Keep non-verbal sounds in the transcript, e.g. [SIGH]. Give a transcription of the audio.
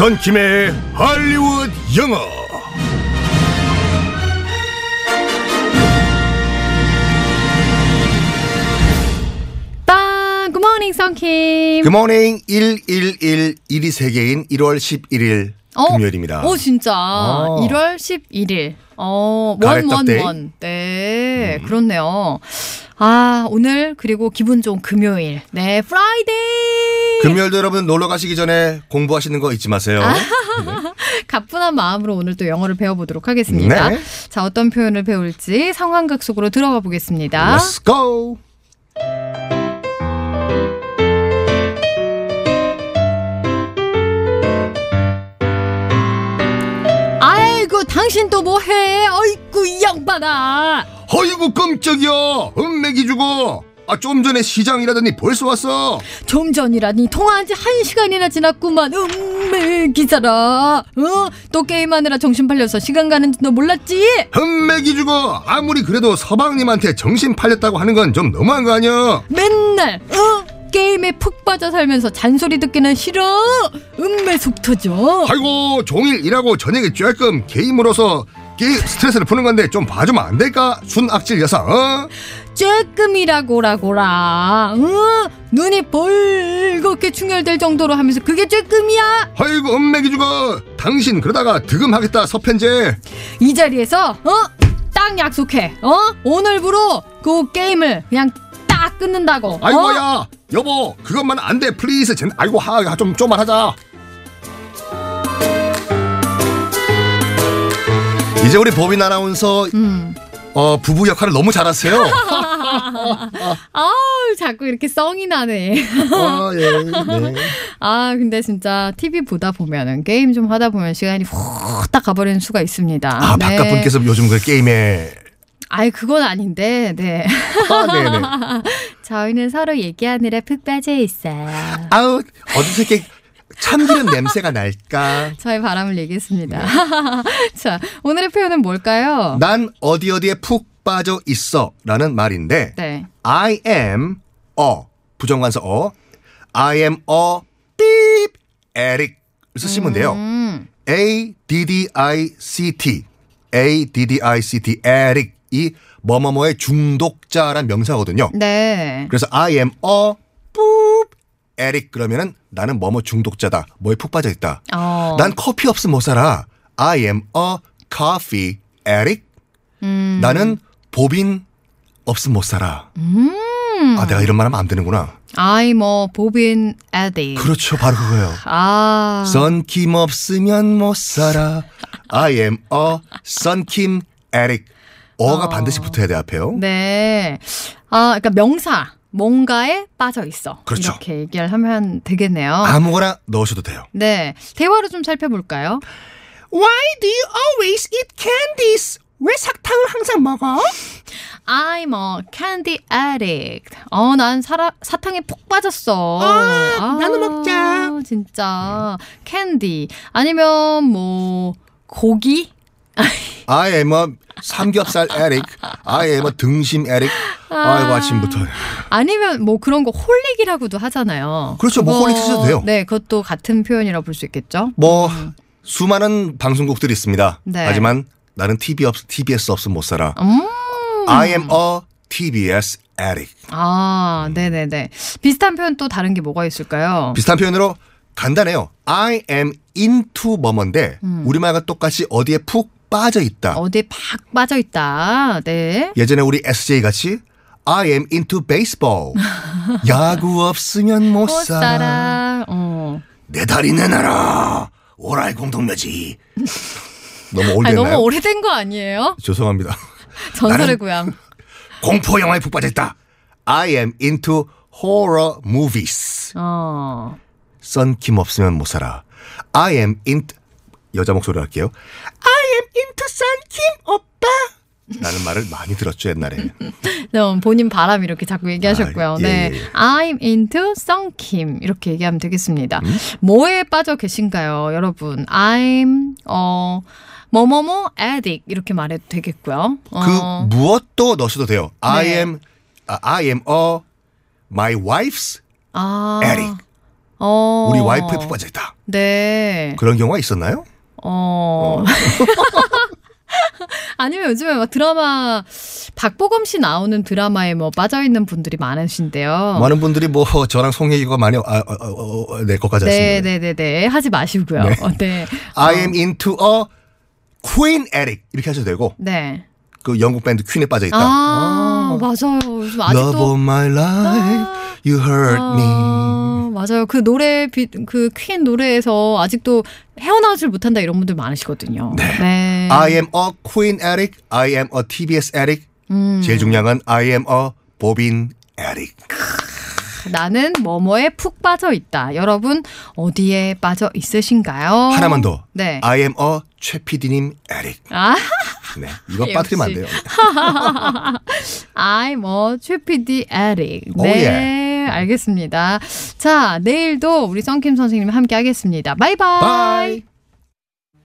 썬킴의 할리우드 영어. 빵! Good morning 썬킴. Good morning 111 일이 세 개인 1월 11일 금요일입니다. 오, 진짜. 어. 1월 11일. 어, 가래떡 one, day? 음. One, one. 네, 그렇네요. 아, 오늘 그리고 기분 좋은 금요일. 네, Friday! 금요일도 여러분 놀러 가시기 전에 공부하시는 거 잊지 마세요. 아. [LAUGHS] 가뿐한 마음으로 오늘 또 영어를 배워보도록 하겠습니다. 네. 자, 어떤 표현을 배울지 상황극 속으로 들어가 보겠습니다. Let's go. 아이고, 당신 또 뭐해? 어이구, 이 양반아! 어이구 깜짝이야. 은맥이 주고. 아좀 전에 시장 일하더니 벌써 왔어. 좀 전이라니 통화한 지 한 시간이나 지났구만 기자라 어? 또 게임하느라 정신 팔려서 시간 가는 줄 너 몰랐지? 은맥이 주고 아무리 그래도 서방님한테 정신 팔렸다고 하는 건 좀 너무한 거 아니야? 맨날 어? 게임에 푹 빠져 살면서 잔소리 듣기는 싫어 음메 속 터져 아이고 종일 일하고 저녁에 조금 게임으로서 게 스트레스를 푸는 건데 좀 봐주면 안 될까? 순악질 여사 어? 쬐끔이라고라고라 어? 눈이 벌겋게 충혈될 정도로 하면서 그게 쬐끔이야? 아이고 은맥이 주고 당신 그러다가 득음하겠다 서편제 이 자리에서 어? 딱 약속해 어? 오늘부로 그 게임을 그냥 딱 끊는다고 어? 아이고야 여보 그것만 안 돼 please 젠 아이고 하 좀 좀만 하자 이제 우리 보빈 아나운서 음. 어, 부부 역할을 너무 잘하세요. [LAUGHS] 아우 자꾸 이렇게 썽이 나네. 아, 예, 네. [LAUGHS] 아 근데 진짜 TV 보다 보면은 게임 좀 하다 보면 시간이 후딱 가버리는 수가 있습니다. 아, 바깥 분께서 요즘 그 게임에 아이 그건 아닌데, 네. 아, 네네. [LAUGHS] 저희는 서로 얘기하느라 푹 빠져 있어요. 아우 어디서 이렇게 참기름 냄새가 날까? 저희 바람을 얘기했습니다. 네. [LAUGHS] 자 오늘의 표현은 뭘까요? 난 어디 어디에 푹 빠져 있어 라는 말인데 네. I am a 부정관사 어 I am a 삐 에릭 쓰시면 돼요. 음. A D D I C T A D D I C T 에릭 이 뭐뭐뭐의 중독자란 명사거든요. 네. 그래서 I am a 뿌 에릭 그러면은 나는 뭐뭐 중독자다. 뭐에 푹 빠져 있다. 어. 난 커피 없으면 못 살아. I am a coffee addict. 음. 나는 보빈 없으면 못 살아. 음. 아, 내가 이런 말 하면 안 되는구나. I'm a 보빈 에디. 그렇죠. 바로 그거예요. 아. 썬킴 없으면 못 살아. I am a 썬킴 addict. 어가 어. 반드시 붙어야 돼, 앞에요. 네. 아, 그러니까 명사. 뭔가에 빠져 있어. 그렇죠. 이렇게 얘기를 하면 되겠네요. 아무거나 넣으셔도 돼요. 네. 대화로 좀 살펴볼까요? Why do you always eat candies? 왜 사탕을 항상 먹어? I'm a candy addict. 어, 난 사라, 사탕에 푹 빠졌어. 아, 나눠 먹자. 진짜. 캔디. 아니면 뭐, 고기? I am a 삼겹살 에릭. I am a 등심 에릭. 아이고 아침부터. 아니면 뭐 그런 거 holic이라고도 하잖아요. 그렇죠. 뭐 holic 쓰셔도 돼요. 네, 그것도 같은 표현이라고 볼수 있겠죠. 뭐 수많은 방송국들이 있습니다. 네. 하지만 나는 TV 없, TBS 없으면 못 살아. 음. I am a TBS addict. 아, 네네네. 비슷한 표현 또 다른 게 뭐가 있을까요? 비슷한 표현으로 간단해요. I am into 뭐뭐인데 우리말과 똑같이 어디에 푹 빠져 있다. 음. 어디에 팍 빠져 있다. 네. 예전에 우리 SJ 같이 I am into baseball. [LAUGHS] 야구 없으면 못 못 살아. 살아. 어. 내 다리 내놔라. 오라이 공동묘지. 너무 올드했나요? 너무 오래된 거 아니에요? 죄송합니다. [LAUGHS] 전설의 고향. 공포 영화에 푹 빠져있다. I am into horror movies. 어. 썬킴 없으면 못 살아. I am into 여자 목소리로 할게요. I into 썬킴 오빠. 라는 말을 많이 들었죠 옛날에. [LAUGHS] 네, 본인 바람 이렇게 자꾸 얘기하셨고요. 아, 예, 네. 예. I'm into 썬킴. 이렇게 얘기하면 되겠습니다. 음? 뭐에 빠져 계신가요, 여러분? I'm, 어, 뭐뭐뭐 addict. 이렇게 말해도 되겠고요. 그 어, 무엇도 넣으셔도 돼요. I 네. am 아, I am a my wife's 아. addict. 어. 우리 와이프에 푹 빠져 있다. 네. 그런 경우가 있었나요? 어. [LAUGHS] 아니면 요즘에 막 드라마 박보검 씨 나오는 드라마에 뭐 빠져 있는 분들이 많으신데요. 많은 분들이 뭐 저랑 송혜기가 많이 아, 어, 어, 어, 네 것까지 네, 네, 네, 네. 하지 마시고요. 네. 네. 네. [LAUGHS] I am into a Queen Eric 이렇게 하셔도 되고 네. 그 영국 밴드 퀸에 빠져 있다. 아, 맞아요. 요즘 아직도 Love of my life, you hurt me. 아, 맞아요. 그 노래 비- 그퀸 노래에서 아직도 헤어나오질 못한다 이런 분들 많으시거든요. 네. I am a Queen Eric, I am a TBS Eric. 음. 제일 중요한 건 I am a Bobin Eric. 나는 뭐뭐에 푹 빠져 있다. 여러분 어디에 빠져 있으신가요? 하나만 더. 네. I am a 최 PD님 Eric. 아, 네, 이거. 빠뜨리면 안 돼요. [LAUGHS] I'm a 최PD 에릭. 오, 네, 알겠습니다. 자, 내일도 우리 썬킴 선생님 함께 하겠습니다. 바이바이. Bye.